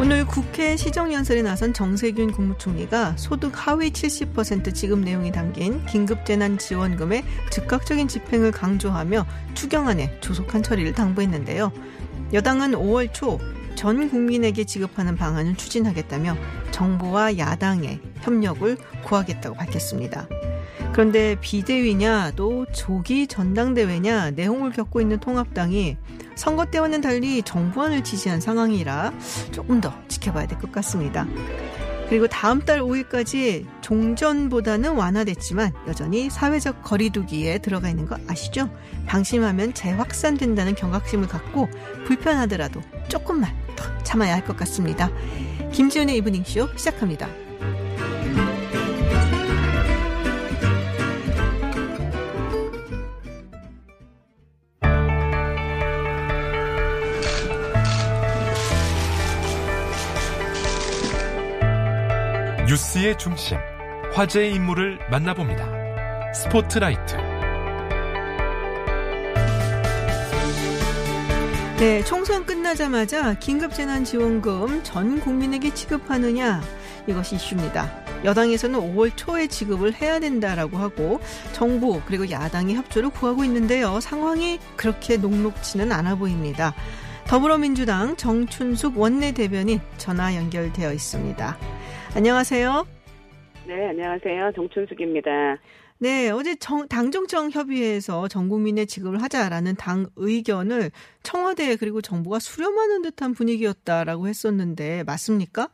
오늘 국회 시정연설에 나선 정세균 국무총리가 소득 하위 70% 지급 내용이 담긴 긴급재난지원금의 즉각적인 집행을 강조하며 추경안에 조속한 처리를 당부했는데요. 여당은 5월 초 전 국민에게 지급하는 방안을 추진하겠다며 정부와 야당의 협력을 구하겠다고 밝혔습니다. 그런데 비대위냐 또 조기 전당대회냐 내홍을 겪고 있는 통합당이 선거 때와는 달리 정부안을 지지한 상황이라 조금 더 지켜봐야 될 것 같습니다. 그리고 다음 달 5일까지 종전보다는 완화됐지만 여전히 사회적 거리두기에 들어가 있는 거 아시죠? 방심하면 재확산된다는 경각심을 갖고 불편하더라도 조금만 더 참아야 할 것 같습니다. 김지훈의 이브닝쇼 시작합니다. 뉴스의 중심, 화제의 인물을 만나봅니다. 스포트라이트. 네, 총선 끝나자마자 긴급재난지원금 전 국민에게 지급하느냐 이것이 이슈입니다. 여당에서는 5월 초에 지급을 해야 된다라고 하고 정부 그리고 야당이 협조를 구하고 있는데요. 상황이 그렇게 녹록지는 않아 보입니다. 더불어민주당 정춘숙 원내대변인 전화 연결되어 있습니다. 안녕하세요. 네, 안녕하세요. 정춘숙입니다. 네, 어제 정, 당정청 협의회에서 전 국민의 지급을 하자라는 당 의견을 청와대 그리고 정부가 수렴하는 듯한 분위기였다라고 했었는데 맞습니까?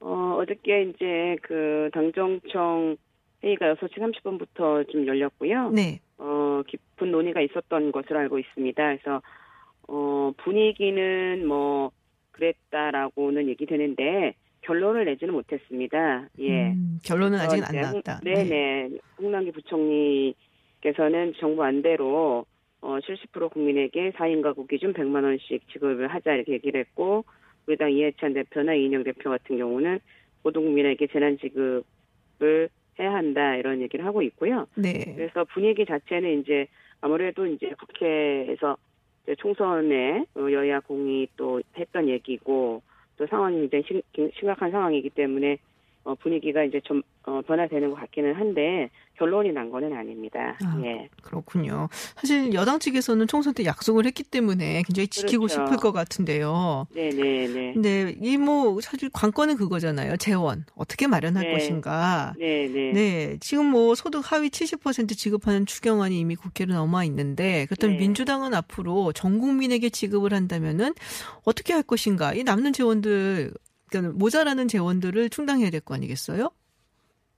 어, 어저께 이제 그 당정청 회의가 6시 30분부터 좀 열렸고요. 네. 어, 깊은 논의가 있었던 것으로 알고 있습니다. 그래서 어, 분위기는 뭐 그랬다라고는 얘기되는데 결론을 내지는 못했습니다. 예. 음, 결론은 아직은 안 나왔다. 네네. 홍남기 부총리께서는 정부 안대로 어, 70% 국민에게 4인 가구 기준 100만 원씩 지급을 하자 이렇게 얘기를 했고 우리 당 이해찬 대표나 이인영 대표 같은 경우는 모든 국민에게 재난 지급을 해야 한다 이런 얘기를 하고 있고요. 네. 그래서 분위기 자체는 이제 아무래도 이제 국회에서 이제 총선에 어, 여야 공이 또 했던 얘기고 또 상황이 굉장히 심, 심각한 상황이기 때문에 어, 분위기가 이제 좀 어, 변화되는 것 같기는 한데 결론이 난 거는 아닙니다. 아, 예. 그렇군요. 사실 여당 측에서는 총선 때 약속을 했기 때문에 굉장히 지키고 그렇죠. 싶을 것 같은데요. 네네네. 근데 이 뭐 사실 관건은 그거잖아요. 재원 어떻게 마련할 네. 것인가. 네네. 네, 지금 뭐 소득 하위 70% 지급하는 추경안이 이미 국회로 넘어 있는데 그렇다면 네. 민주당은 앞으로 전 국민에게 지급을 한다면은 어떻게 할 것인가? 이 남는 재원들 그러니까 모자라는 재원들을 충당해야 될 거 아니겠어요?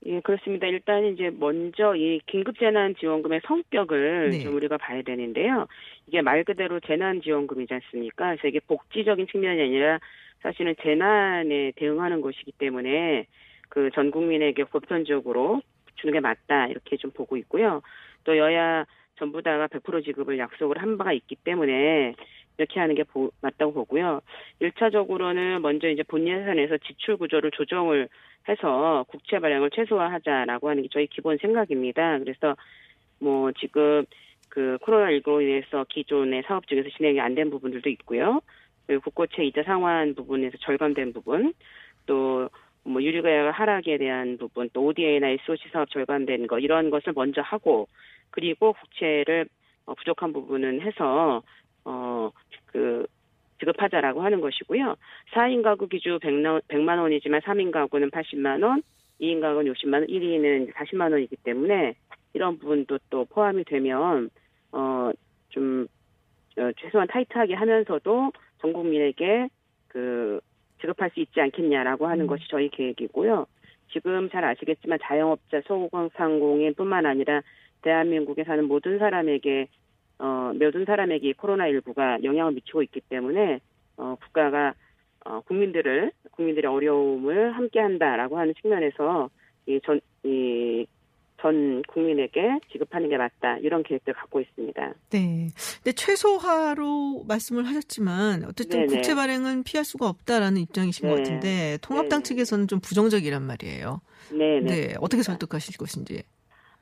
예, 그렇습니다. 일단 이제 먼저 이 긴급재난지원금의 성격을 네. 좀 우리가 봐야 되는데요. 이게 말 그대로 재난지원금이지 않습니까? 그래서 이게 복지적인 측면이 아니라 사실은 재난에 대응하는 것이기 때문에 그 전 국민에게 보편적으로 주는 게 맞다 이렇게 좀 보고 있고요. 또 여야 전부 다가 100% 지급을 약속을 한 바가 있기 때문에 이렇게 하는 게 보- 맞다고 보고요. 1차적으로는 먼저 이제 본 예산에서 지출 구조를 조정을 해서 국채 발행을 최소화하자라고 하는 게 저희 기본 생각입니다. 그래서 뭐 지금 그 코로나19로 인해서 기존의 사업 중에서 진행이 안 된 부분들도 있고요. 그리고 국고채 이자 상환 부분에서 절감된 부분, 또 뭐 유류가격 하락에 대한 부분, 또 ODA나 SOC 사업 절감된 거 이런 것을 먼저 하고 그리고 국채를 어, 부족한 부분은 해서 어 그 지급하자라고 하는 것이고요. 4인 가구 기준 100만 원이지만 3인 가구는 80만 원, 2인 가구는 60만 원, 1인은 40만 원이기 때문에 이런 부분도 또 포함이 되면 어좀 어, 최소한 타이트하게 하면서도 전 국민에게 그 지급할 수 있지 않겠냐라고 하는 음. 것이 저희 계획이고요. 지금 잘 아시겠지만 자영업자, 소상공인뿐만 아니라 대한민국에 사는 모든 사람에게 어, 모든 사람에게 코로나19가 영향을 미치고 있기 때문에 어, 국가가 어, 국민들을 국민들의 어려움을 함께한다라고 하는 측면에서 이전 이 전 국민에게 지급하는 게 맞다 이런 계획들 갖고 있습니다. 네. 근데 최소화로 말씀을 하셨지만 어쨌든 네네. 국채 발행은 피할 수가 없다라는 입장이신 것 네. 같은데 통합당 네네. 측에서는 좀 부정적이란 말이에요. 네, 네. 네. 어떻게 설득하실 것인지.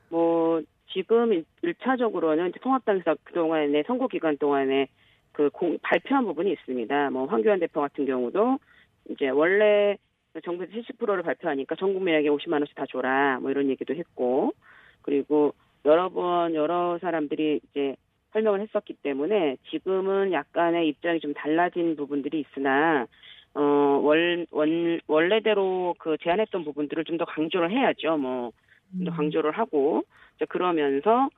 뭐 지금 일차적으로는 통합당에서 그동안에 선거 기간 동안에 그 공- 발표한 부분이 있습니다. 뭐 황교안 대표 같은 경우도 이제 원래 정부에서 70%를 발표하니까 전 국민에게 50만 원씩 다 줘라 뭐 이런 얘기도 했고 그리고 여러 번 여러 사람들이 이제 설명을 했었기 때문에 지금은 약간의 입장이 좀 달라진 부분들이 있으나 어, 월, 원, 원래대로 그 제안했던 부분들을 좀 더 강조를 해야죠. 뭐, 좀더 음. 강조를 하고, 그러면서,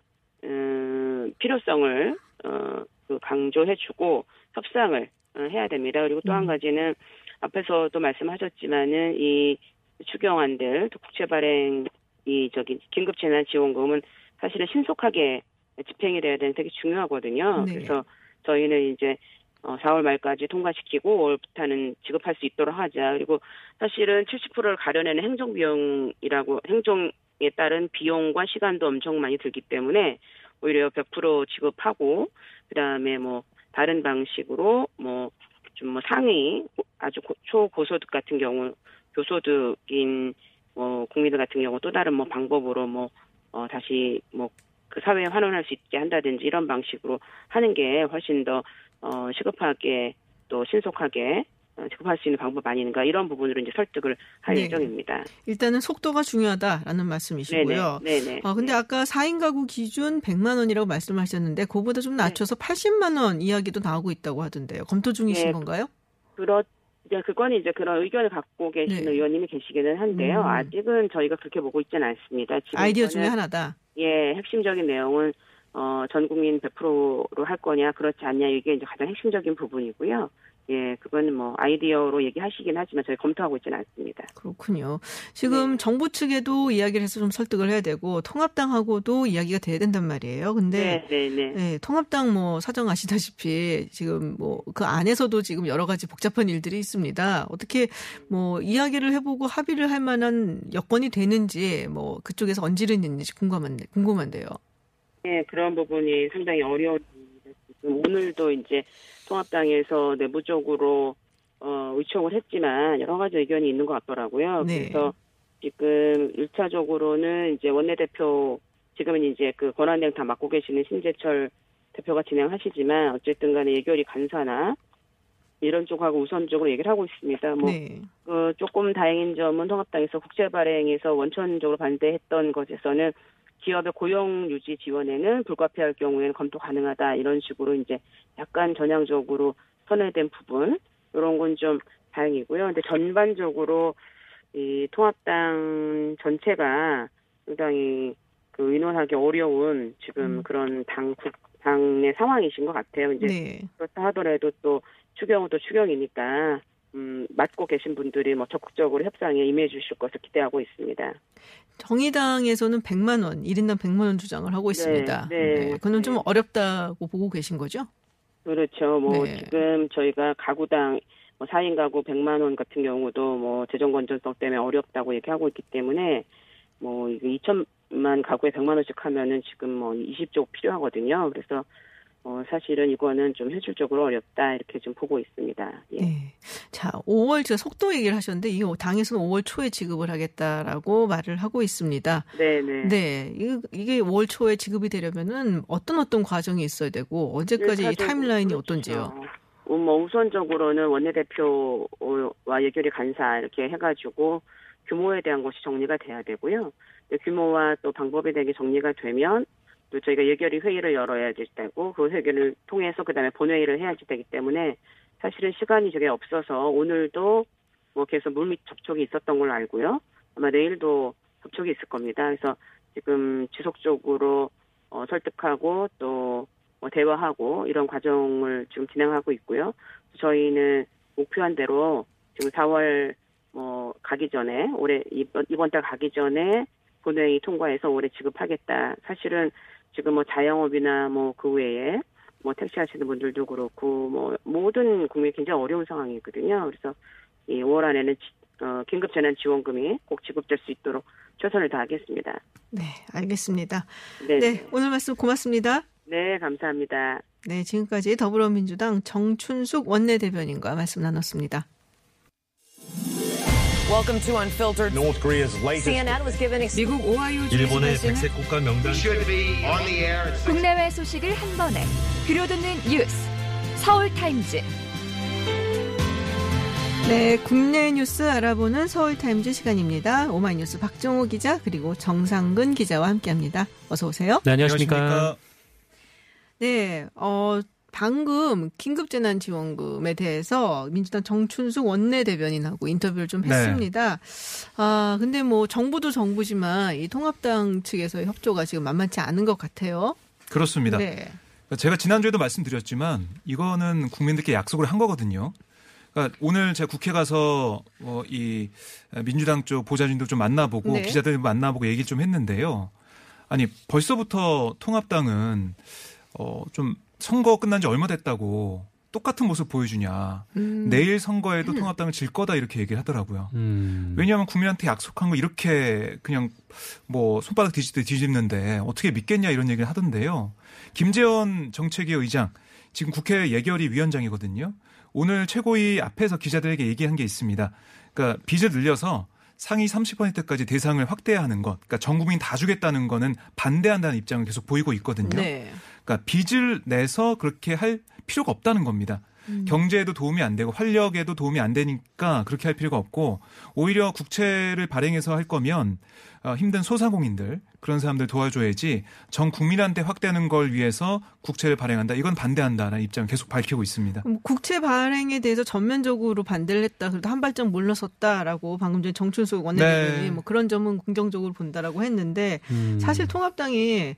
음, 필요성을, 어, 그 강조해주고, 협상을 어, 해야 됩니다. 그리고 또한 음. 가지는, 앞에서도 말씀하셨지만은, 이 추경안들, 또 국채 발행, 이, 저기, 긴급 재난 지원금은 사실은 신속하게 집행이 돼야 되는 되게 중요하거든요. 네. 그래서 저희는 이제, 어, 4월 말까지 통과시키고 5월부터는 지급할 수 있도록 하자. 그리고 사실은 70%를 가려내는 행정 비용이라고 행정 에 따른 비용과 시간도 엄청 많이 들기 때문에 오히려 100% 지급하고 그다음에 뭐 다른 방식으로 뭐 좀 뭐 상위 아주 고- 초고소득 같은 경우 교소득인 뭐 국민들 같은 경우 또 다른 뭐 방법으로 뭐 어, 다시 뭐 그 사회에 환원할 수 있게 한다든지 이런 방식으로 하는 게 훨씬 더 어, 시급하게 또 신속하게 어, 지급할 수 있는 방법 아닌가 이런 부분으로 이제 설득을 할 네. 예정입니다. 일단은 속도가 중요하다라는 말씀이시고요. 네네. 네네. 아, 근데 아까 4인 가구 기준 100만 원이라고 말씀하셨는데 그보다 좀 낮춰서 80만 원 이야기도 나오고 있다고 하던데요. 검토 중이신 네. 건가요? 그렇 이제 그거는 이제 그런 의견을 갖고 계시는 네. 의원님이 계시기는 한데요. 음. 아직은 저희가 그렇게 보고 있지는 않습니다. 지금 아이디어 중에 하나다. 예, 핵심적인 내용은 어, 전 국민 100%로 할 거냐 그렇지 않냐 이게 이제 가장 핵심적인 부분이고요. 예, 그거는 뭐 아이디어로 얘기하시긴 하지만 저희 검토하고 있지는 않습니다. 그렇군요. 지금 네. 정부 측에도 이야기를 해서 좀 설득을 해야 되고 통합당하고도 이야기가 돼야 된단 말이에요. 근데 네, 네, 네. 네, 통합당 뭐 사정 아시다시피 지금 뭐 그 안에서도 지금 여러 가지 복잡한 일들이 있습니다. 어떻게 뭐 이야기를 해보고 합의를 할 만한 여건이 되는지 뭐 그쪽에서 언질은 있는지 궁금한데 궁금한데요. 네, 그런 부분이 상당히 어려운 오늘도 이제 통합당에서 내부적으로 어, 의총을 했지만 여러 가지 의견이 있는 것 같더라고요. 네. 그래서 지금 1차적으로는 이제 원내대표 지금은 이제 그 권한대행 다 맡고 계시는 신재철 대표가 진행하시지만 어쨌든 간에 예결위 간사나 이런 쪽하고 우선적으로 얘기를 하고 있습니다. 뭐 네. 그 조금 다행인 점은 통합당에서 국제 발행에서 원천적으로 반대했던 것에서는 기업의 고용 유지 지원에는 불가피할 경우에는 검토 가능하다 이런 식으로 이제 약간 전향적으로 선회된 부분 이런 건 좀 다행이고요. 근데 전반적으로 이 통합당 전체가 상당히 그 의논하기 어려운 지금 음. 그런 당 국- 당의 상황이신 것 같아요. 이제 네. 그렇다 하더라도 또 추경은 또 추경이니까 음, 맡고 계신 분들이 뭐 적극적으로 협상에 임해 주실 것을 기대하고 있습니다. 정의당에서는 100만 원, 1인당 100만 원 주장을 하고 있습니다. 네. 그건 좀 네. 어렵다고 보고 계신 거죠? 그렇죠. 뭐 네. 지금 저희가 가구당 뭐 4인 가구 100만 원 같은 경우도 뭐 재정 건전성 때문에 어렵다고 얘기하고 있기 때문에 뭐 이거 2천만 가구에 100만 원씩 하면은 지금 뭐 20조 필요하거든요. 그래서 어 사실은 이거는 좀 현실적으로 어렵다 이렇게 좀 보고 있습니다. 예. 네. 자, 5월 제가 속도 얘기를 하셨는데 이 당에서는 5월 초에 지급을 하겠다라고 말을 하고 있습니다. 네, 네. 네, 이- 이게 5월 초에 지급이 되려면은 어떤 어떤 과정이 있어야 되고 언제까지 이 일차적으로 타임라인이 그렇죠. 어떤지요? 어, 뭐 우선적으로는 원내대표와 예결위 간사 이렇게 해가지고 규모에 대한 것이 정리가 돼야 되고요. 규모와 또 방법에 대한 게 정리가 되면 또 저희가 예결위 회의를 열어야 되고 그 회의를 통해서 그다음에 본회의를 해야지 되기 때문에 사실은 시간이 저게 없어서 오늘도 뭐 계속 물밑 접촉이 있었던 걸로 알고요. 아마 내일도 접촉이 있을 겁니다. 그래서 지금 지속적으로 어, 설득하고 또 뭐 대화하고 이런 과정을 지금 진행하고 있고요. 저희는 목표한 대로 지금 4월 뭐 가기 전에 올해 이번 이번 달 가기 전에 본회의 통과해서 올해 지급하겠다. 사실은 지금 뭐 자영업이나 뭐 그 외에 뭐 택시 하시는 분들도 그렇고 뭐 모든 국민이 굉장히 어려운 상황이거든요. 그래서 이 5월 안에는 지- 어, 긴급 재난 지원금이 꼭 지급될 수 있도록 최선을 다하겠습니다. 네, 알겠습니다. 네, 네, 오늘 말씀 고맙습니다. 네, 감사합니다. 네, 지금까지 더불어민주당 정춘숙 원내대변인과 말씀 나눴습니다. Welcome to Unfiltered. North Korea's latest CNN was given 미국 오하이오 주에 일본의 백색 국가 명단 should be on the air at six 국내외 소식을 한 번에 들려듣는 뉴스 서울 타임즈. 네, 국내 뉴스 알아보는 서울 타임즈 시간입니다. 오마이뉴스 박정호 기자 그리고 정상근 기자와 함께합니다. 어서 오세요. 네, 안녕하십니까. 네, 어 방금 긴급재난지원금에 대해서 민주당 정춘숙 원내대변인하고 인터뷰를 좀 네. 했습니다. 아 근데 뭐 정부도 정부지만 이 통합당 측에서의 협조가 지금 만만치 않은 것 같아요. 그렇습니다. 네. 제가 지난주에도 말씀드렸지만 이거는 국민들께 약속을 한 거거든요. 그러니까 오늘 제가 국회 가서 어, 이 민주당 쪽 보좌진도 좀 만나보고 네. 기자들 만나보고 얘기를 좀 했는데요. 아니 벌써부터 통합당은 어, 좀 선거 끝난 지 얼마 됐다고 똑같은 모습 보여주냐. 음. 내일 선거에도 통합당을 질 거다 이렇게 얘기를 하더라고요. 음. 왜냐하면 국민한테 약속한 거 이렇게 그냥 뭐 손바닥 뒤집듯 뒤집는데 어떻게 믿겠냐 이런 얘기를 하던데요. 김재원 정책위 의장 지금 국회 예결위 위원장이거든요. 오늘 최고위 앞에서 기자들에게 얘기한 게 있습니다. 그러니까 빚을 늘려서 상위 30%까지 대상을 확대해야 하는 것, 그러니까 전 국민 다 주겠다는 거는 반대한다는 입장을 계속 보이고 있거든요. 네. 그러니까 빚을 내서 그렇게 할 필요가 없다는 겁니다. 음. 경제에도 도움이 안 되고 활력에도 도움이 안 되니까 그렇게 할 필요가 없고 오히려 국채를 발행해서 할 거면 어, 힘든 소상공인들 그런 사람들 도와줘야지 전 국민한테 확대하는 걸 위해서 국채를 발행한다 이건 반대한다라는 입장을 계속 밝히고 있습니다. 국채 발행에 대해서 전면적으로 반대를 했다. 그래도 한 발짝 물러섰다라고 방금 전에 정춘숙 원내대변인이 네. 뭐 그런 점은 긍정적으로 본다라고 했는데 음. 사실 통합당이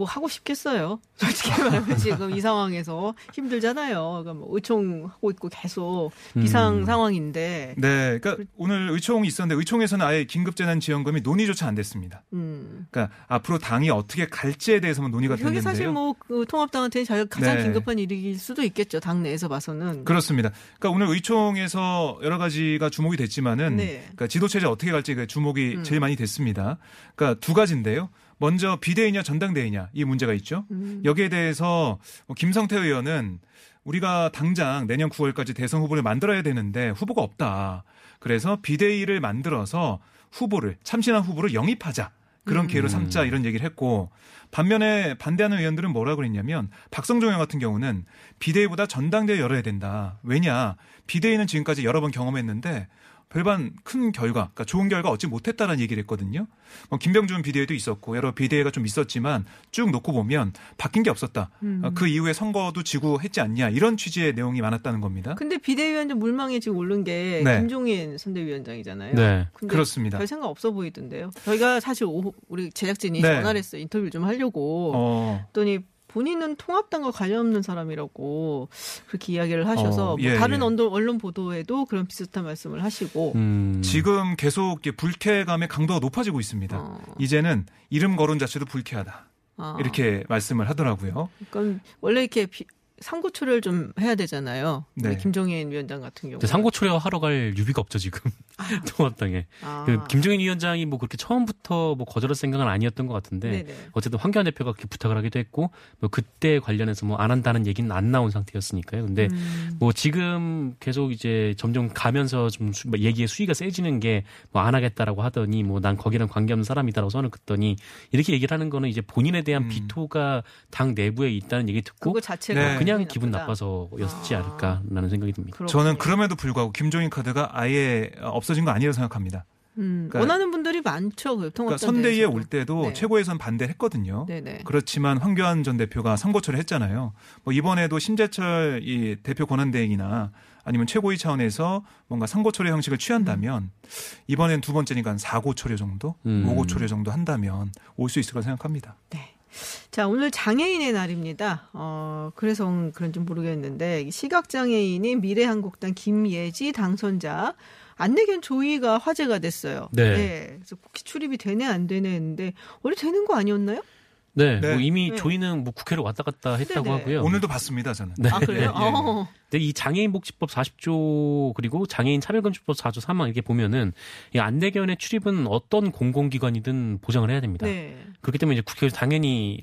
뭐 하고 싶겠어요. 솔직히 말하면 지금 이 상황에서 힘들잖아요. 그러니까 뭐 의총하고 있고 계속 비상 음. 상황인데. 네, 그러니까 오늘 의총이 있었는데 의총에서는 아예 긴급재난지원금이 논의조차 안 됐습니다. 음. 그러니까 앞으로 당이 어떻게 갈지에 대해서만 논의가 이게 됐는데요. 사실 뭐 그 통합당한테 자- 가장 네. 긴급한 일일 수도 있겠죠. 당 내에서 봐서는. 그렇습니다. 그러니까 오늘 의총에서 여러 가지가 주목이 됐지만은 네. 그러니까 지도체제 어떻게 갈지 가 주목이 음. 제일 많이 됐습니다. 그러니까 두 가지인데요. 먼저 비대위냐 전당대회냐 이 문제가 있죠. 음. 여기에 대해서 뭐 김성태 의원은 우리가 당장 내년 9월까지 대선 후보를 만들어야 되는데 후보가 없다. 그래서 비대위를 만들어서 후보를 참신한 후보를 영입하자. 그런 기회로 삼자 이런 얘기를 했고 반면에 반대하는 의원들은 뭐라 그랬냐면 박성종 의원 같은 경우는 비대위보다 전당대회 열어야 된다. 왜냐 비대위는 지금까지 여러 번 경험했는데 별반 큰 결과, 그러니까 좋은 결과 얻지 못했다라는 얘기를 했거든요. 뭐 김병준 비대위도 있었고 여러 비대위가 좀 있었지만 쭉 놓고 보면 바뀐 게 없었다. 음. 어, 그 이후에 선거도 지고 했지 않냐 이런 취지의 내용이 많았다는 겁니다. 근데 비대위원장 물망에 지금 오른 게 네. 김종인 선대위원장이잖아요. 네. 근데 그렇습니다. 별 생각 없어 보이던데요. 저희가 사실 오후 우리 제작진이 네. 전화를 했어요. 인터뷰를 좀 하려고. 어, 했더니 본인은 통합당과 관련 없는 사람이라고 그렇게 이야기를 하셔서 어, 뭐 예, 다른 예. 언론, 언론 보도에도 그런 비슷한 말씀을 하시고 음. 지금 계속 불쾌감의 강도가 높아지고 있습니다. 어. 이제는 이름 거론 자체도 불쾌하다. 아, 이렇게 말씀을 하더라고요. 그러니까 원래 이렇게 비, 상고초를 좀 해야 되잖아요. 네. 김종인 위원장 같은 경우. 근데 상고 초려 하러 갈 유비가 없죠 지금 통합당에. 아. 그 김종인 위원장이 뭐 그렇게 처음부터 뭐 거절할 생각은 아니었던 것 같은데 네네. 어쨌든 황교안 대표가 그렇게 부탁을 하기도 했고 뭐 그때 관련해서 뭐 안 한다는 얘기는 안 나온 상태였으니까요. 근데 음. 뭐 지금 계속 이제 점점 가면서 좀 수- 뭐 얘기의 수위가 세지는 게 뭐 안 하겠다라고 하더니 뭐 난 거기랑 관계없는 사람이다라고 선을 긋더니 이렇게 얘기를 하는 거는 이제 본인에 대한 음. 비토가 당 내부에 있다는 얘기 듣고 그거 자체가 네. 그냥 기분이 기분 나쁘다. 나빠서였지 아. 않을까라는 생각이 듭니다. 그렇군요. 저는 그럼에도 불구하고 김종인 카드가 아예 없어진 거 아니라고 생각합니다. 음, 그러니까- 원하는 분들이 많죠. 그 통합당 그러니까 선대위에 내에서도. 올 때도 네. 최고에선 반대했거든요. 네네. 그렇지만 황교안 전 대표가 선거철을 했잖아요. 뭐 이번에도 심재철 이 대표 권한대행이나 아니면 최고위 차원에서 뭔가 선거철의 형식을 취한다면 이번엔 두 번째니까 한 사고 초려 정도, 음. 오고 초려 정도 한다면 올 수 있을 거라 생각합니다. 네. 자, 오늘 장애인의 날입니다. 어, 그래서 그런지 모르겠는데, 시각장애인인 미래한국당 김예지 당선자, 안내견 조의가 화제가 됐어요. 네. 그래서 국회 출입이 되네, 안 되네 했는데, 원래 되는 거 아니었나요? 네, 네. 뭐 이미 네. 조이는 뭐 국회를 왔다 갔다 했다고 네네. 하고요. 오늘도 봤습니다, 저는. 네. 아 그래요? 근데 이 장애인 복지법 40조 그리고 장애인 차별금지법 4조 3항 이렇게 보면은 이 안내견의 출입은 어떤 공공기관이든 보장을 해야 됩니다. 네. 그렇기 때문에 이제 국회에서 당연히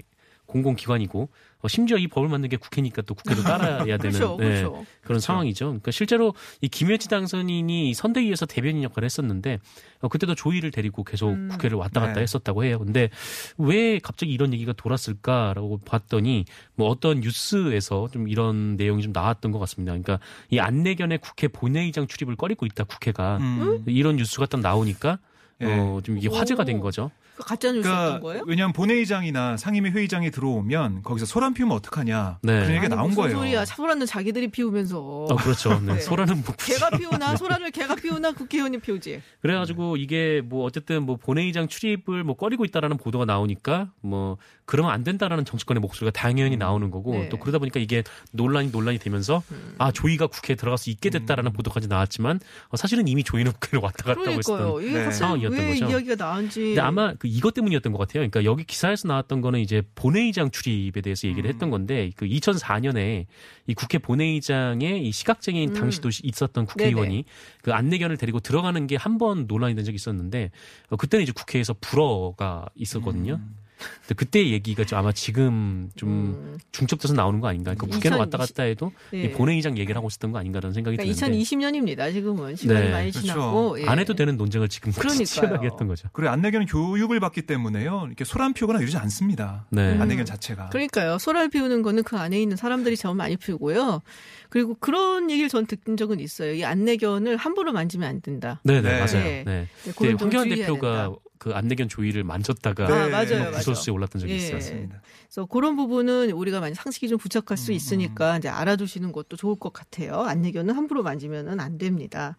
공공기관이고 어, 심지어 이 법을 만든 게 국회니까 또 국회도 따라야 되는 그렇죠, 네, 그렇죠. 그런 상황이죠. 그러니까 실제로 이 김혜지 당선인이 선대위에서 대변인 역할을 했었는데 어, 그때도 조이를 데리고 계속 음. 국회를 왔다 갔다 네. 했었다고 해요. 근데 왜 갑자기 이런 얘기가 돌았을까라고 봤더니 뭐 어떤 뉴스에서 좀 이런 내용이 좀 나왔던 것 같습니다. 그러니까 이 안내견의 국회 본회의장 출입을 꺼리고 있다 국회가 음. 이런 뉴스가 딱 나오니까 예. 어, 좀 이게 화제가 된 오. 거죠. 그 가짜 뉴스였던 그러니까 거예요? 왜냐하면 본회의장이나 상임위 회의장이 들어오면 거기서 소란 피우면 어떡하냐 네. 그런 얘기가 아니, 나온 무슨 거예요. 소리야? 차보라는 자기들이 피우면서. 어, 그렇죠. 네. 네. 소라는 뭐 개가 피우나 소란을 개가 피우나 국회의원이 피우지. 그래가지고 이게 뭐 어쨌든 뭐 본회의장 출입을 뭐 꺼리고 있다라는 보도가 나오니까 뭐 그러면 안 된다라는 정치권의 목소리가 당연히 나오는 거고 네. 또 그러다 보니까 이게 논란이 논란이 되면서 아 조이가 국회에 들어가서 있게 됐다라는 보도까지 나왔지만 어, 사실은 이미 조이는 국회를 왔다 갔다 하고 있었던 네. 상황이었던 왜 거죠. 이야기가 나온지. 근데 아마 그 이것 때문이었던 것 같아요. 그러니까 여기 기사에서 나왔던 거는 이제 본회의장 출입에 대해서 얘기를 했던 건데 그 2004년에 이 국회 본회의장에 이 시각장애인 음. 당시도 있었던 국회의원이 그 안내견을 데리고 들어가는 게 한 번 논란이 된 적이 있었는데 어, 그때는 이제 국회에서 불어가 있었거든요. 근데 그때 얘기가 좀 아마 지금 좀 음. 중첩돼서 나오는 거 아닌가. 그러니까 국회는 2020 왔다 갔다 해도 예. 이 본회의장 얘기를 하고 있었던 거 아닌가라는 생각이 그러니까 드는데 2020년입니다. 지금은 시간이 네. 많이 그렇죠. 지났고 예. 안 해도 되는 논쟁을 지금 그러니까요. 치열하게 했던 거죠. 그리고 안내견은 교육을 받기 때문에요. 이렇게 소란 피우거나 이러지 않습니다. 네. 음. 안내견 자체가. 그러니까요. 소랄 피우는 거는 그 안에 있는 사람들이 저 많이 피우고요. 그리고 그런 얘기를 전 듣은 적은 있어요. 이 안내견을 함부로 만지면 안 된다. 네네 네. 맞아요. 네. 네. 네, 네, 그건 좀 황교안 주의해야 대표가 된다. 그 안내견 조이를 만졌다가 네. 아, 맞아요, 뭐 구설수에 맞아요. 올랐던 적이 예. 있어요. 맞습니다. 그래서 그런 부분은 우리가 많이 상식이 좀 부착할 수 음, 있으니까 이제 알아두시는 것도 좋을 것 같아요. 안내견은 함부로 만지면은 안 됩니다.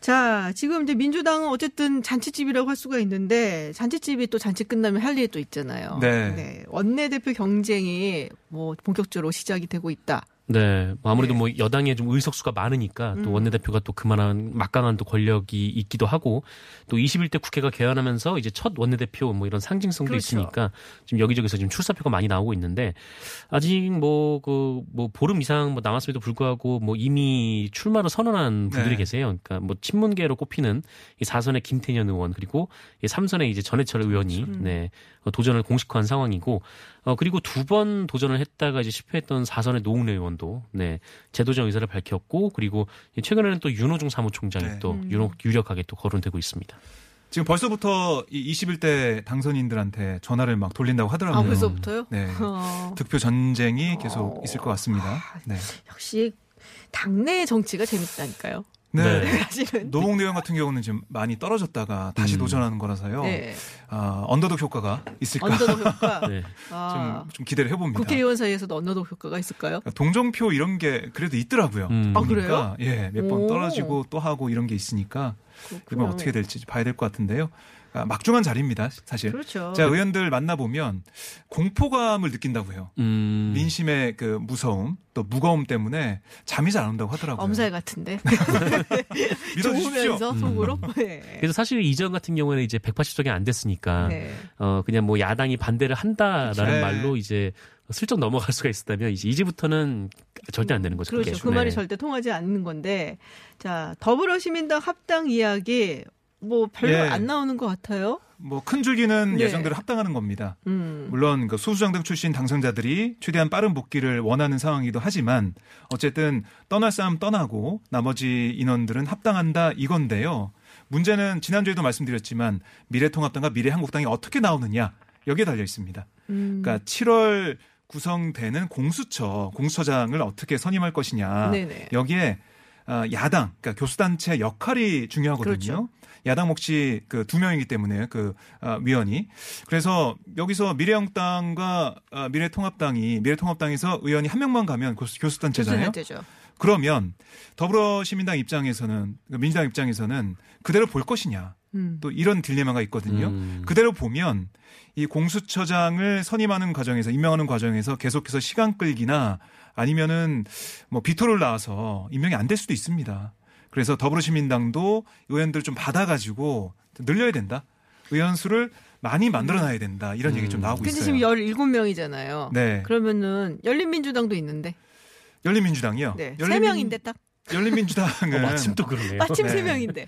자, 지금 이제 민주당은 어쨌든 잔치집이라고 할 수가 있는데 잔치집이 또 잔치 끝나면 할 일이 또 있잖아요. 네. 원내대표 경쟁이 뭐 본격적으로 시작이 되고 있다. 네, 뭐 아무래도 네. 뭐 여당에 좀 의석수가 많으니까 또 음. 원내대표가 또 그만한 막강한 또 권력이 있기도 하고 또 21대 국회가 개헌하면서 이제 첫 원내대표 뭐 이런 상징성도 그렇죠. 있으니까 지금 여기저기서 지금 출사표가 많이 나오고 있는데 아직 뭐 그뭐 보름 이상 뭐 남았음에도 불구하고 뭐 이미 출마를 선언한 분들이 네. 계세요. 그러니까 뭐 친문계로 꼽히는 이 4선의 김태년 의원 그리고 이 3선의 이제 전해철 의원이 음. 네 어, 도전을 공식화한 상황이고 어 그리고 두 번 도전을 했다가 이제 실패했던 4선의 노웅래 의원 도네 재도전 의사를 밝혔고 그리고 최근에는 또 윤호중 사무총장이 네. 또 음. 유력, 유력하게 또 거론되고 있습니다. 지금 벌써부터 이 21대 당선인들한테 전화를 막 돌린다고 하더라고요. 아, 벌써부터요? 네. 어, 득표 전쟁이 어. 계속 있을 것 같습니다. 네. 역시 당내 정치가 재밌다니까요. 네. 네. 사실은. 노웅 의원 같은 경우는 지금 많이 떨어졌다가 다시 음. 도전하는 거라서요. 네. 아, 언더독 효과가 있을까 언더독 효과. 네. 아, 좀, 좀 기대를 해봅니다. 국회의원 사이에서도 언더독 효과가 있을까요? 그러니까 동정표 이런 게 그래도 있더라고요. 음. 아, 그래요? 예, 몇번 오. 떨어지고 또 하고 이런 게 있으니까 이번 그렇군요. 어떻게 될지 봐야 될 것 같은데요. 아, 막중한 자리입니다, 사실. 그렇죠. 자, 의원들 만나보면 공포감을 느낀다고 해요. 음. 민심의 그 무서움, 또 무거움 때문에 잠이 잘 안 온다고 하더라고요. 엄살 같은데. 믿어주십시오. 음. 속으로. 네. 그래서 사실 이전 같은 경우에는 이제 180석이 안 됐으니까 네. 어 그냥 뭐 야당이 반대를 한다라는 네. 말로 이제 슬쩍 넘어갈 수가 있었다면 이제 이제부터는 절대 안 되는 거죠. 그렇죠. 그게. 그 말이 네. 절대 통하지 않는 건데. 자, 더불어시민당 합당 이야기 뭐 별로 예. 안 나오는 것 같아요. 뭐 큰 줄기는 네. 예정대로 합당하는 겁니다. 음. 물론 그 소수정당 출신 당선자들이 최대한 빠른 복귀를 원하는 상황이기도 하지만 어쨌든 떠날 사람 떠나고 나머지 인원들은 합당한다 이건데요. 문제는 지난주에도 말씀드렸지만 미래통합당과 미래한국당이 어떻게 나오느냐 여기에 달려 있습니다. 음. 그러니까 7월 구성되는 공수처 공수처장을 어떻게 선임할 것이냐 네네. 여기에 어, 야당 그러니까 교수단체 역할이 중요하거든요. 그렇죠. 야당 몫이 그 두 명이기 때문에 그 어, 위원이 그래서 여기서 미래한국당과 어, 미래통합당이 미래통합당에서 의원이 한 명만 가면 교수, 교수단체잖아요. 되죠. 그러면 더불어시민당 입장에서는 그 민주당 입장에서는 그대로 볼 것이냐 음. 또 이런 딜레마가 있거든요. 음. 그대로 보면 이 공수처장을 선임하는 과정에서 임명하는 과정에서 계속해서 시간 끌기나 아니면은 뭐 비토를 나와서 임명이 안 될 수도 있습니다. 그래서 더불어시민당도 의원들을 좀 받아가지고 늘려야 된다. 의원 수를 많이 만들어놔야 된다 이런 음. 얘기 좀 나오고 근데 있어요. 지금 17명이잖아요. 네, 그러면은 열린민주당도 있는데. 열린민주당이요. 네. 열린민- 3명인데 딱. 열린민주당은 어, 마침 또 그러네요. 마침 네. 3명인데.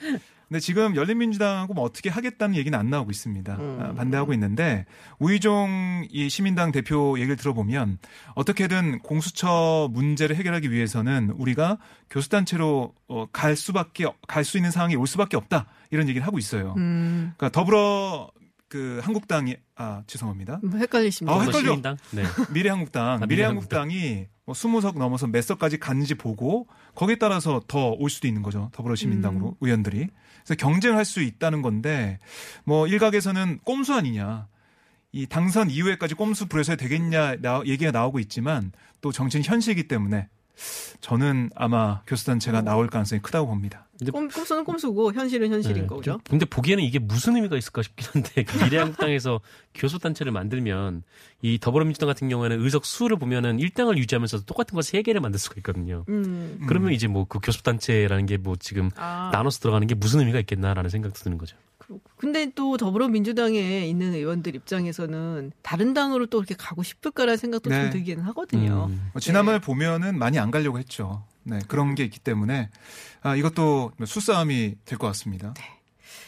근데 지금 열린민주당하고 뭐 어떻게 하겠다는 얘기는 안 나오고 있습니다. 음. 아, 반대하고 있는데 우희종 이 시민당 대표 얘기를 들어보면 어떻게든 공수처 문제를 해결하기 위해서는 우리가 교수단체로 어, 갈 수밖에 갈 수 있는 상황이 올 수밖에 없다 이런 얘기를 하고 있어요. 음, 그러니까 더불어 그 한국당이 아 죄송합니다. 뭐 헷갈리십니다. 아, 헷갈려. 시민당? 네. 미래한국당, 아, 미래한국당이 뭐 20석 넘어서 몇 석까지 갔는지 보고 거기에 따라서 더 올 수도 있는 거죠. 더불어시민당으로 음. 의원들이. 그래서 경쟁할 수 있다는 건데 뭐 일각에서는 꼼수 아니냐. 이 당선 이후에까지 꼼수 부려서야 되겠냐 나, 얘기가 나오고 있지만 또 정치는 현실이기 때문에 저는 아마 교수단체가 나올 가능성이 크다고 봅니다. 꼼, 꼼수는 꼼수고 현실은 현실인 네. 거죠. 근데 보기에는 이게 무슨 의미가 있을까 싶긴 한데 그 미래한국당에서 교수단체를 만들면 이 더불어민주당 같은 경우에는 의석 수를 보면은 일당을 유지하면서 똑같은 거 세 개를 만들 수가 있거든요. 음. 그러면 이제 뭐 그 교수단체라는 게 뭐 지금 아, 나눠서 들어가는 게 무슨 의미가 있겠나라는 생각도 드는 거죠. 그- 근데 또 더불어민주당에 있는 의원들 입장에서는 다른 당으로 또 이렇게 가고 싶을까라는 생각도 네. 좀 들기는 하거든요. 음. 뭐 지난번에 보면은 많이 안 가려고 했죠. 네, 그런 게 있기 때문에 아, 이것도 수싸움이 될 것 같습니다.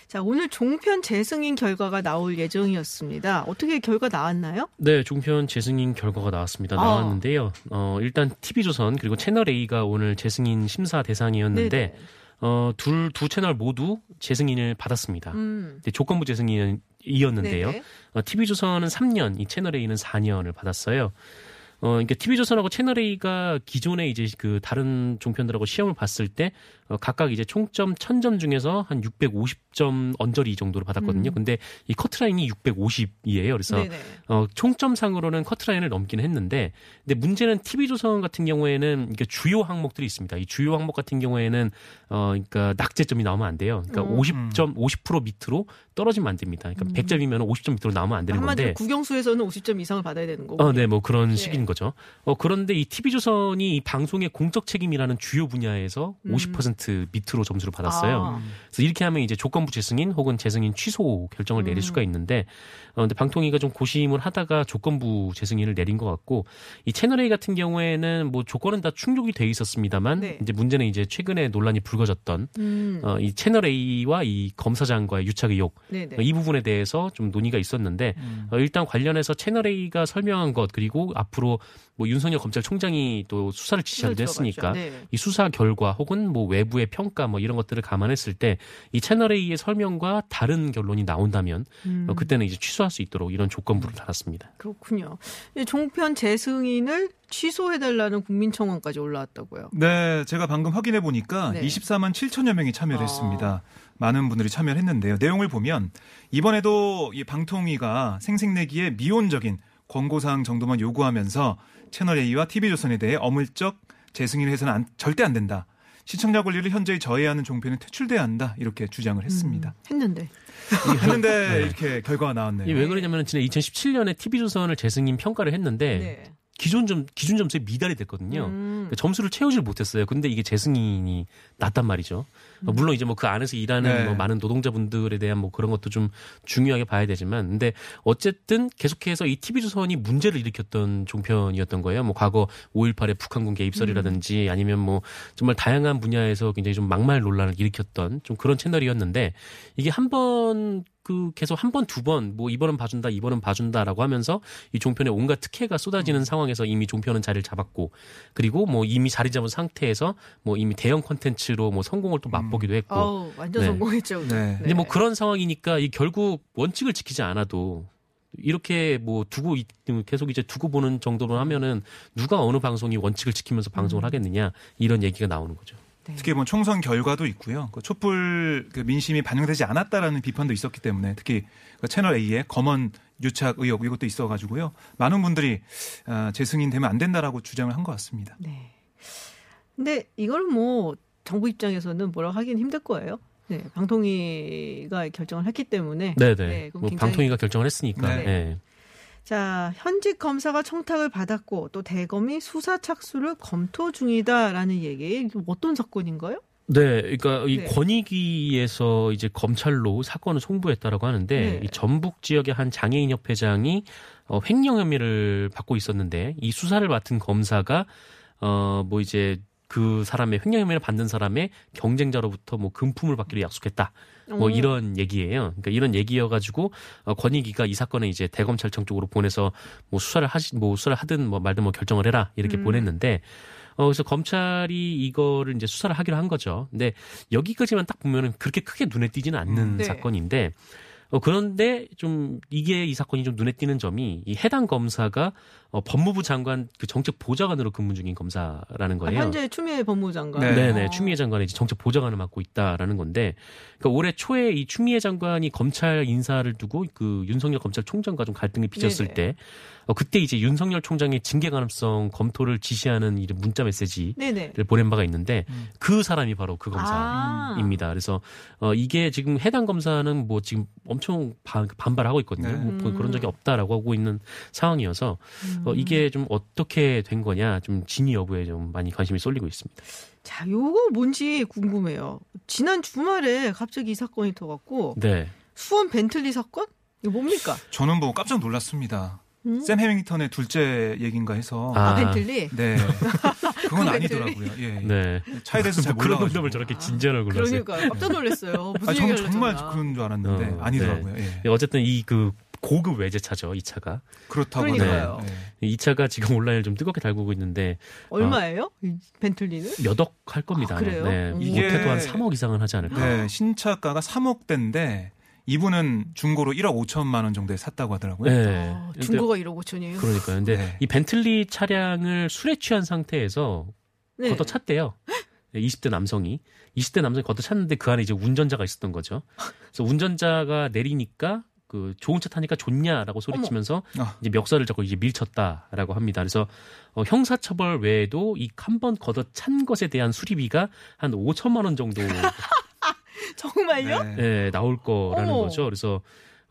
자, 오늘 종편 재승인 결과가 나올 예정이었습니다. 어떻게 결과 나왔나요? 네, 종편 재승인 결과가 나왔습니다. 아. 나왔는데요. 어, 일단 TV조선 그리고 채널 A가 오늘 재승인 심사 대상이었는데 네네. 어, 둘, 두 채널 모두 재승인을 받았습니다. 음. 조건부 재승인이었는데요. 네네. 어, TV조선은 3년, 이 채널A는 4년을 받았어요. 어, 그러니까 TV조선하고 채널A가 기존에 이제 그 다른 종편들하고 시험을 봤을 때 어, 각각 이제 총점 1000점 중에서 한 650점 언저리 정도로 받았거든요. 음. 근데 이 커트라인이 650이에요. 그래서 네네. 어, 총점상으로는 커트라인을 넘기는 했는데, 근데 문제는 TV조선 같은 경우에는 이게 주요 항목들이 있습니다. 이 주요 항목 같은 경우에는 어, 그러니까 낙제점이 나오면 안 돼요. 그러니까 음. 50점, 50% 밑으로 떨어지면 안 됩니다. 그러니까 100점이면 50점 밑으로 나오면 안 되는 한마디로 건데. 국영수에서는 50점 이상을 받아야 되는 거고. 어, 네, 뭐 그런 예. 식인 거죠. 어, 그런데 이 TV조선이 이 방송의 공적 책임이라는 주요 분야에서 음. 50% 밑으로 점수를 받았어요. 아. 그래서 이렇게 하면 이제 조건부 재승인 혹은 재승인 취소 결정을 내릴 음. 수가 있는데, 어, 근데 방통위가 좀 고심을 하다가 조건부 재승인을 내린 것 같고, 이 채널A 같은 경우에는 뭐 조건은 다 충족이 돼 있었습니다만, 네. 이제 문제는 이제 최근에 논란이 불거졌던, 음. 어, 이 채널A와 이 검사장과의 유착 의혹, 네네. 어, 이 부분에 대해서 좀 논의가 있었는데, 음. 어, 일단 관련해서 채널A가 설명한 것, 그리고 앞으로 뭐 윤석열 검찰총장이 또 수사를 지시하기도 했으니까, 네. 이 수사 결과 혹은 뭐 외부의 평가 뭐 이런 것들을 감안했을 때 이 채널 A의 설명과 다른 결론이 나온다면 음. 어, 그때는 이제 취소할 수 있도록 이런 조건부를 달았습니다. 그렇군요. 이 종편 재승인을 취소해달라는 국민청원까지 올라왔다고요. 네, 제가 방금 확인해 보니까 네. 24만 7천여 명이 참여를 아. 했습니다. 많은 분들이 참여를 했는데요. 내용을 보면 이번에도 이 방통위가 생색내기에 미온적인 권고사항 정도만 요구하면서 채널 A와 TV조선에 대해 어물쩍 재승인을 해서는 안- 절대 안 된다. 시청자 권리를 현저히 저해하는 종편은 퇴출돼야 한다. 이렇게 주장을 했습니다. 음, 했는데. 했는데 이렇게 결과가 나왔네요. 이게 왜 그러냐면 지난 2017년에 TV조선을 재승인 평가를 했는데 네. 기존 점 기준 점수에 미달이 됐거든요. 음. 그러니까 점수를 채우질 못했어요. 근데 이게 재승인이 낮단 말이죠. 어, 물론 이제 뭐 그 안에서 일하는 네. 뭐 많은 노동자분들에 대한 뭐 그런 것도 좀 중요하게 봐야 되지만, 근데 어쨌든 계속해서 이 TV조선이 문제를 일으켰던 종편이었던 거예요. 뭐 과거 5.18의 북한군 개입설이라든지 아니면 뭐 정말 다양한 분야에서 굉장히 좀 막말 논란을 일으켰던 좀 그런 채널이었는데 이게 한번 그 계속 한 번 두 번 뭐 이번은 봐준다 이번은 봐준다라고 하면서 이 종편에 온갖 특혜가 쏟아지는 상황에서 이미 종편은 자리를 잡았고 그리고 뭐 이미 자리 잡은 상태에서 뭐 이미 대형 콘텐츠로 뭐 성공을 또 맛보기도 했고 어우, 완전 네. 성공했죠. 네. 근데 뭐 그런 상황이니까 이 결국 원칙을 지키지 않아도 이렇게 뭐 두고 있- 계속 이제 두고 보는 정도로 하면은 누가 어느 방송이 원칙을 지키면서 방송을 하겠느냐 이런 얘기가 나오는 거죠. 특히 뭐 총선 결과도 있고요. 그 촛불 그 민심이 반영되지 않았다라는 비판도 있었기 때문에 특히 그 채널 A의 검언 유착 의혹 이것도 있어가지고요. 많은 분들이 아, 재승인 되면 안 된다라고 주장을 한 것 같습니다. 네. 근데 이걸 뭐 정부 입장에서는 뭐라고 하긴 힘들 거예요. 네, 방통위가 결정을 했기 때문에. 네네. 네, 그럼 뭐 굉장히- 방통위가 결정을 했으니까. 네. 네. 자, 현직 검사가 청탁을 받았고 또 대검이 수사 착수를 검토 중이다라는 얘기. 어떤 사건인가요? 네, 그러니까 이 네. 권익위에서 이제 검찰로 사건을 송부했다라고 하는데 네. 이 전북 지역의 한 장애인 협회장이 어, 횡령 혐의를 받고 있었는데 이 수사를 맡은 검사가 어뭐 이제 그 사람의 횡령 혐의를 받는 사람의 경쟁자로부터 뭐 금품을 받기로 약속했다. 뭐 어. 이런 얘기예요. 그러니까 이런 얘기여가지고 어, 권익위가 이 사건을 이제 대검찰청 쪽으로 보내서 뭐 수사를 하시 뭐 수사를 하든 뭐 말든 뭐 결정을 해라 이렇게 음. 보냈는데 어 그래서 검찰이 이거를 이제 수사를 하기로 한 거죠. 근데 여기까지만 딱 보면은 그렇게 크게 눈에 띄지는 않는 음, 네. 사건인데 어 그런데 좀 이게 이 사건이 좀 눈에 띄는 점이 이 해당 검사가 어, 법무부 장관 그 정책 보좌관으로 근무 중인 검사라는 아, 거예요. 현재 추미애 법무장관. 네. 네네 어. 추미애 장관이 정책 보좌관을 맡고 있다라는 건데 그러니까 올해 초에 이 추미애 장관이 검찰 인사를 두고 그 윤석열 검찰총장과 좀 갈등이 빚었을 네네. 때 어, 그때 이제 윤석열 총장의 징계 가능성 검토를 지시하는 이런 문자 메시지를 네네. 보낸 바가 있는데 음. 그 사람이 바로 그 검사. 아. 입니다. 그래서 어 이게 지금 해당 검사는 뭐 지금 엄청 반, 반발하고 있거든요. 네. 뭐 음. 그런 적이 없다라고 하고 있는 상황이어서 어 이게 좀 어떻게 된 거냐 좀 진위 여부에 좀 많이 관심이 쏠리고 있습니다. 자, 요거 뭔지 궁금해요. 지난 주말에 갑자기 이 사건이 터갖고 네. 수원 벤틀리 사건? 이거 뭡니까? 저는 뭐 깜짝 놀랐습니다. 음? 샘 해밍턴의 둘째 얘기인가 해서. 아, 아. 벤틀리? 네. 그건 그 아니더라고요. 예. 예. 네. 차에 대해서 잘뭐 그런. 놈을 저렇게 진지한 얼굴로 하세요. 그러니까 깜짝 놀랐어요. 무슨 아, 전 얘기를 정말. 그런 줄 알았는데 어, 아니더라고요. 예. 네, 어쨌든 이그 고급 외제차죠, 이 차가. 그렇다고 그러니까요. 하네요. 예. 이 차가 지금 온라인을 좀 뜨겁게 달구고 있는데 얼마예요? 이 벤틀리는? 몇 억 할 겁니다. 아, 그래요? 네. 음. 이게- 못해도 한 3억 이상은 하지 않을까. 네, 신차가가 3억 대인데 이분은 중고로 1억 5천만 원 정도에 샀다고 하더라고요. 네. 아, 중고가 1억 5천이에요. 그러니까요. 근데 네. 이 벤틀리 차량을 술에 취한 상태에서 네. 걷어 찼대요. 네, 20대 남성이 20대 남성이 걷어 찼는데 그 안에 이제 운전자가 있었던 거죠. 그래서 운전자가 내리니까 그 좋은 차 타니까 좋냐라고 소리치면서 아. 이제 멱살을 잡고 이제 밀쳤다라고 합니다. 그래서 어, 형사처벌 외에도 이 한 번 걷어 찬 것에 대한 수리비가 한 5천만 원 정도 정말요? 네. 예, 나올 거라는 어머. 거죠. 그래서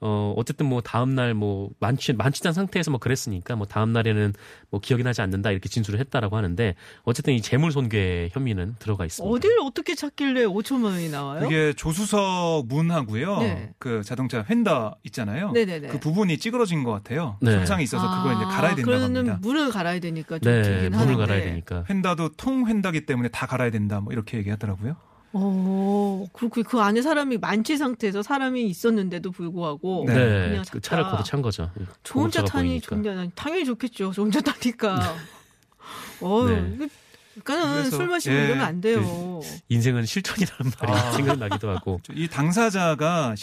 어 어쨌든 뭐 다음 날 뭐 만취 만취한 상태에서 뭐 그랬으니까 뭐 다음 날에는 뭐 기억이 나지 않는다 이렇게 진술을 했다라고 하는데 어쨌든 이 재물 손괴 혐의는 들어가 있습니다. 어딜 어떻게 찾길래 5천만 원이 나와요? 이게 조수석 문하고요. 네. 그 자동차 휀다 있잖아요. 네네네. 그 부분이 찌그러진 것 같아요. 네. 손상이 있어서 그걸 이제 갈아야 된다고 그러면 합니다. 문을 갈아야 되니까 좀 네, 하는데. 갈아야 되니까. 휀다도 통 휀다기 때문에 다 갈아야 된다. 뭐 이렇게 얘기하더라고요. 어, 그렇고 그 안에 사람이 만취 상태에서 사람이 있었는데도 불구하고 네. 네, 그냥 그. 차를 걷어 찬 거죠. 좋은 차 타니. 좋냐? 당연히 좋겠죠. 좋은 차 타니까. 어, 네. 그러니까는 그래서, 술 마시고 예. 이러면 안 돼요. 인생은 실천이라는 말이 아. 생각나기도 하고. 이 당사자가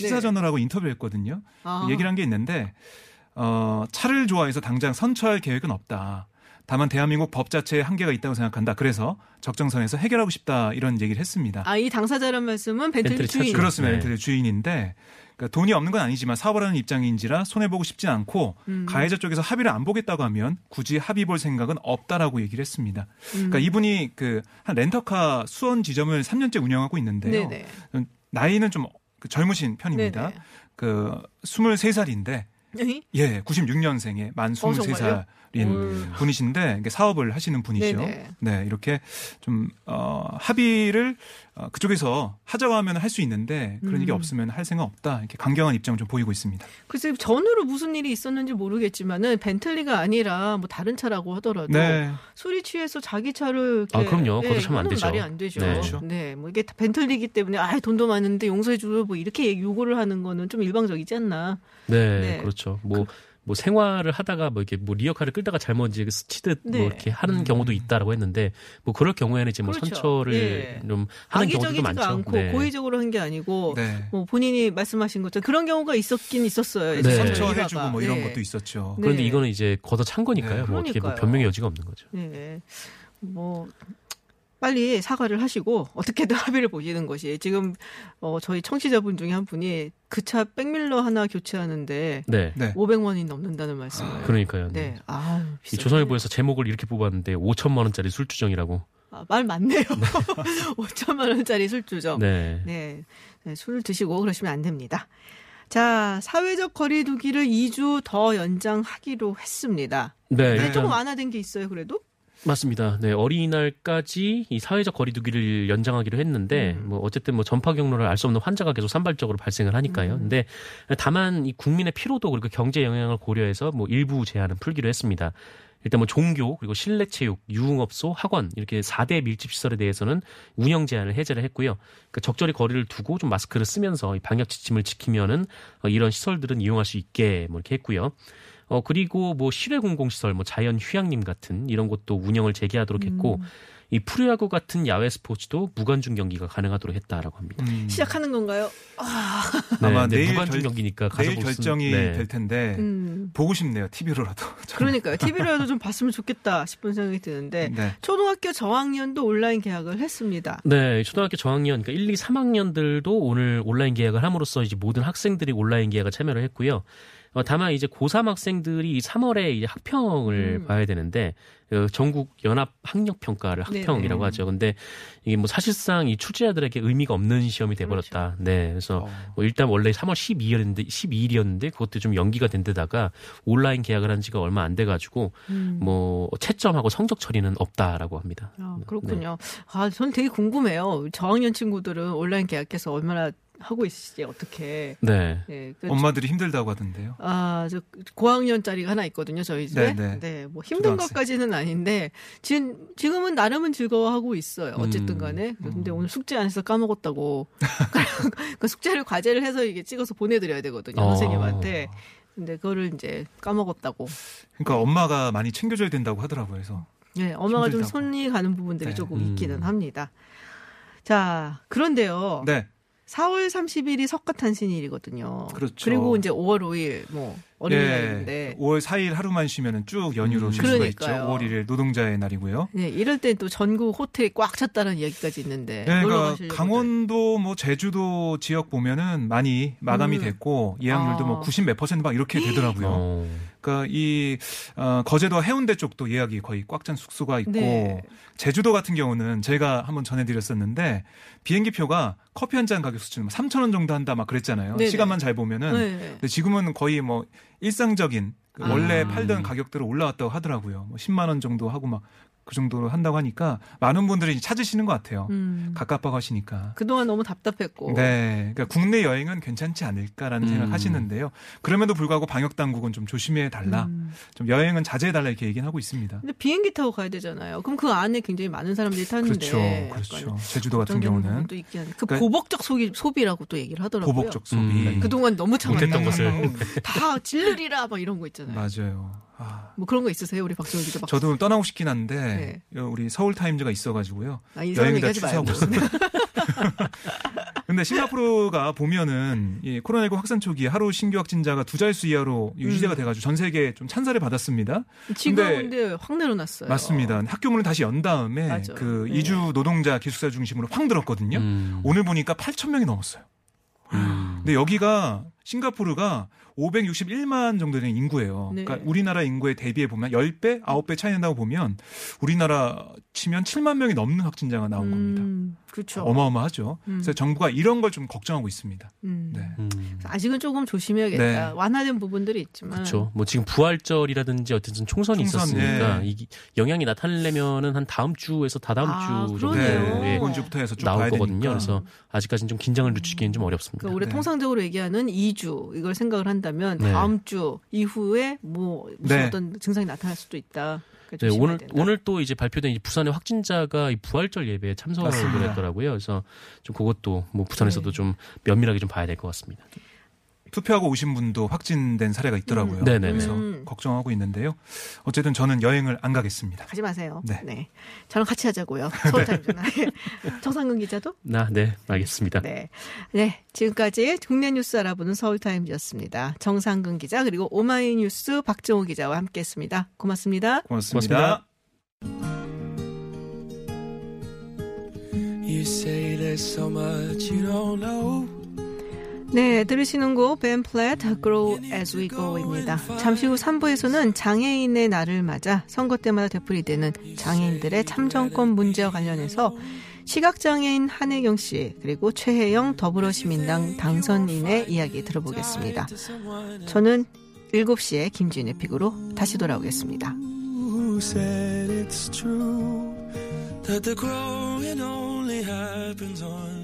인터뷰했거든요. 네. 아. 얘기를 한 게 있는데 어, 차를 좋아해서 당장 선처할 계획은 없다. 다만 대한민국 법 자체에 한계가 있다고 생각한다. 그래서 적정선에서 해결하고 싶다 이런 얘기를 했습니다. 아, 이 당사자란 말씀은 벤틀리 벤틀리 주인. 그렇습니다. 네. 멘틀의 주인인데 그러니까 돈이 없는 건 아니지만 사업을 하는 입장인지라 손해 보고 싶진 않고 음. 가해자 쪽에서 합의를 안 보겠다고 하면 굳이 합의 볼 생각은 없다라고 얘기를 했습니다. 음. 그러니까 이분이 그 한 렌터카 수원 지점을 3년째 운영하고 있는데요. 네네. 나이는 좀그 젊으신 편입니다. 네네. 그 23살인데 예, 96년생에 만 어, 정말요? 23살인 음. 분이신데 이게 사업을 하시는 분이죠. 네네. 네, 이렇게 좀 어, 합의를 어, 그쪽에서 하자고 하면 할 수 있는데 그런 음. 일이 없으면 할 생각 없다. 이렇게 강경한 입장을 좀 보이고 있습니다. 글쎄 전후로 무슨 일이 있었는지 모르겠지만은 벤틀리가 아니라 뭐 다른 차라고 하더라도 네. 술이 취해서 자기 차를 이렇게 아, 그럼요. 네, 걷어차면 안 되죠. 말이 안 되죠. 네. 그렇죠. 네, 뭐 이게 다 벤틀리기 때문에 아 돈도 많은데 용서해줘 뭐 이렇게 요구를 하는 거는 좀 일방적이지 않나. 네, 네. 그렇죠. 뭐, 뭐 생활을 하다가 뭐 이렇게 뭐 리어카를 끌다가 잘못 이제 스치듯 네. 뭐 이렇게 하는 경우도 있다라고 했는데 뭐 그럴 경우에는 이제 뭐 그렇죠. 선처를 예. 좀 하는 경우도 많죠. 않고 네. 고의적으로 한 게 아니고 네. 뭐 본인이 말씀하신 것처럼 그런 경우가 있었긴 있었어요. 네. 선처해주고. 뭐 이런 네. 것도 있었죠. 네. 그런데 이거는 이제 걷어 찬 거니까요. 네. 뭐 어떻게 뭐. 변명의 여지가 없는 거죠. 네. 뭐 빨리 사과를 하시고 어떻게든 합의를 보시는 것이 지금 어 저희 청취자분 중에 한 분이 그 차 백밀러 하나 교체하는데 네. 네. 500원이 넘는다는 말씀을. 그러니까요. 네. 네. 아, 이 조선일보에서 제목을 이렇게 뽑았는데 5천만 원짜리 술주정이라고. 아, 말 많네요. 5천만 원짜리 술주정. 네. 네. 네, 술 드시고 그러시면 안 됩니다. 자, 사회적 거리두기를 2주 더 연장하기로 했습니다. 네. 네, 조금 완화된 게 있어요, 그래도? 맞습니다. 네, 어린이날까지 이 사회적 거리두기를 연장하기로 했는데 음. 뭐 어쨌든 뭐 전파 경로를 알 수 없는 환자가 계속 산발적으로 발생을 하니까요. 음. 근데 다만 이 국민의 피로도 그리고 경제 영향을 고려해서 뭐 일부 제한은 풀기로 했습니다. 일단 뭐 종교 그리고 실내 체육, 유흥업소, 학원 이렇게 4대 밀집 시설에 대해서는 운영 제한을 해제를 했고요. 그러니까 적절히 거리를 두고 좀 마스크를 쓰면서 이 방역 지침을 지키면은 어, 이런 시설들은 이용할 수 있게 뭐 이렇게 했고요. 어 그리고 뭐 실외 공공시설, 뭐 자연 휴양림 같은 이런 곳도 운영을 재개하도록 했고 음. 이 프로야구 같은 야외 스포츠도 무관중 경기가 가능하도록 했다라고 합니다. 음. 시작하는 건가요? 아, 아마 네, 내일 무관중 결- 경기니까 내일 결정이 네. 될 텐데 음. 보고 싶네요. TV로라도. 그러니까요. TV로라도 좀 봤으면 좋겠다 싶은 생각이 드는데 네. 초등학교 저학년도 온라인 계약을 했습니다. 네, 초등학교 저학년, 그러니까 1, 2, 3학년들도 오늘 온라인 계약을 함으로써 이제 모든 학생들이 온라인 계약에 참여를 했고요. 어, 다만 이제 고3 학생들이 3월에 이제 학평을 음. 봐야 되는데 그 전국 연합 학력 평가를 학평이라고 네네. 하죠. 근데 이게 뭐 사실상 이 출제자들에게 의미가 없는 시험이 돼 버렸다. 네. 그래서 어. 뭐 일단 원래 3월 12일이었는데 12일이었는데 그것도 좀 연기가 된 데다가 온라인 계약을 한 지가 얼마 안 돼 가지고 음. 뭐 채점하고 성적 처리는 없다라고 합니다. 아, 네. 그렇군요. 아, 저는 되게 궁금해요. 저학년 친구들은 온라인 계약해서 얼마나 하고 있을지 어떻게. 네. 네, 그 엄마들이 힘들다고 하던데요. 아, 저 고학년짜리가 하나 있거든요, 저희 집에. 네, 네. 뭐 힘든 초등학생. 것까지는 아닌데 지금 지금은 나름은 즐거워하고 있어요. 어쨌든 음. 간에. 근데 음. 오늘 숙제 안 해서 까먹었다고. 그 숙제를 과제를 해서 이게 찍어서 보내 드려야 되거든요, 어. 선생님한테. 근데 그거를 이제 까먹었다고. 그러니까 엄마가 많이 챙겨줘야 된다고 하더라고요. 그래서 네, 엄마가 좀 힘들다고. 손이 가는 부분들이 네. 조금 음. 있기는 합니다. 자, 그런데요. 네. 4월 30일이 석가탄신일이거든요. 그렇죠. 리고 이제 5월 5일 뭐 어린이날인데 5월 4일 하루만 쉬면은 쭉 연휴로 음. 쉴 수가 있죠. 그러니까요. 5월 1일 노동자의 날이고요. 네, 이럴 때 또 전국 호텔이 꽉 찼다는 이야기까지 있는데 네, 그러니까 강원도 뭐 제주도 지역 보면은 많이 마감이 음. 됐고 예약률도 아. 뭐90몇 퍼센트 막 이렇게 되더라고요. 어. 그러니까 이 어, 거제도 해운대 쪽도 예약이 거의 꽉 찬 숙소가 있고 네. 제주도 같은 경우는 제가 한번 전해드렸었는데 비행기 표가 커피 한 잔 가격 수준은 3천 원 정도 한다 막 그랬잖아요. 네네. 시간만 잘 보면은 네. 근데 지금은 거의 뭐 일상적인 그 원래 아. 팔던 가격대로 올라왔다고 하더라고요. 뭐 10만 원 정도 하고 막 그 정도로 한다고 하니까 많은 분들이 찾으시는 것 같아요. 음. 가깝다고 하시니까. 그동안 너무 답답했고 네. 그러니까 국내 여행은 괜찮지 않을까라는 음. 생각 하시는데요. 그럼에도 불구하고 방역 당국은 좀 조심해 달라. 음. 좀 여행은 자제해 달라 이렇게 얘기는 하고 있습니다. 근데 비행기 타고 가야 되잖아요. 그럼 그 안에 굉장히 많은 사람들이 타는데 그렇죠. 그렇죠. 제주도 같은 경우는 부분도 있긴 한데 그 그러니까- 보복적 소비, 소비라고 또 얘기를 하더라고요. 보복적 소비. 음. 그동안 너무 참았다. 못했던 것을. 음, 다 질르리라 막 이런 거 있잖아요. 맞아요. 아, 뭐 그런 거 있으세요, 우리 박정희 기자? 저도 떠나고 싶긴 한데 우리 서울 타임즈가 있어가지고요. 아, 여행을 다. 취소하고 있습니다. 근데 싱가포르가 보면은 이 코로나19 확산 초기에 하루 신규 확진자가 두 자릿수 이하로 유지가 음. 돼가지고 전 세계 좀 찬사를 받았습니다. 지금 근데- 근데 확 내려놨어요. 맞습니다. 학교 문을 다시 연 다음에 맞아요. 그 네. 이주 노동자 기숙사 중심으로 확 늘었거든요. 음. 오늘 보니까 8천 명이 넘었어요. 음. 근데 여기가 싱가포르가 561만 정도 되는 인구예요. 네. 그러니까 우리나라 인구에 대비해 보면 10배, 9배 차이 난다고 보면 우리나라 치면 7만 명이 넘는 확진자가 나온 겁니다. 음, 그렇죠. 어마어마하죠. 음. 그래서 정부가 이런 걸 좀 걱정하고 있습니다. 음. 네. 음. 아직은 조금 조심해야겠다. 네. 완화된 부분들이 있지만. 그렇죠. 뭐 지금 부활절이라든지 어쨌든 총선이 총선, 있었으니까 예. 이 영향이 나타나려면은 한 다음 주에서 다다음 아, 주 정도. 네. 이번 주부터 해서 쭉 나올 거거든요. 되니까. 그래서 아직까지는 좀 긴장을 늦추기는 좀 어렵습니다. 그러니까 우리 네. 통상적으로 얘기하는 2주 이걸 생각을 한다면 네. 다음 주 이후에 뭐 무슨 네. 어떤 증상이 나타날 수도 있다. 네, 오늘 된다. 오늘 또 이제 발표된 이 부산의 확진자가 이 부활절 예배에 참석을. 했더라고요. 그래서 좀 그것도 뭐 부산에서도 네. 좀 면밀하게 좀 봐야 될 것 같습니다. 투표하고 오신 분도 확진된 사례가 있더라고요. 음. 네네네. 그래서 음. 걱정하고 있는데요. 어쨌든 저는 여행을 안 가겠습니다. 가지 마세요. 네. 네. 저랑 같이 하자고요. 서울타임즈나. 정상근 기자도? 아, 네, 알겠습니다. 네. 네. 지금까지 국내 뉴스 알아보는 서울타임즈였습니다. 정상근 기자 그리고 오마이뉴스 박정호 기자와 함께했습니다. 고맙습니다. 고맙습니다. 고맙습니다. You say there's so much you don't know. 네, 들으시는 곡 Ben Platt Grow As We Go입니다. 잠시 후 3부에서는 장애인의 날을 맞아 선거 때마다 되풀이되는 장애인들의 참정권 문제와 관련해서 시각장애인 한혜경 씨 그리고 최혜영 더불어시민당 당선인의 이야기 들어보겠습니다. 저는 7시에 김지은의 픽으로 다시 돌아오겠습니다. that the growing only happens on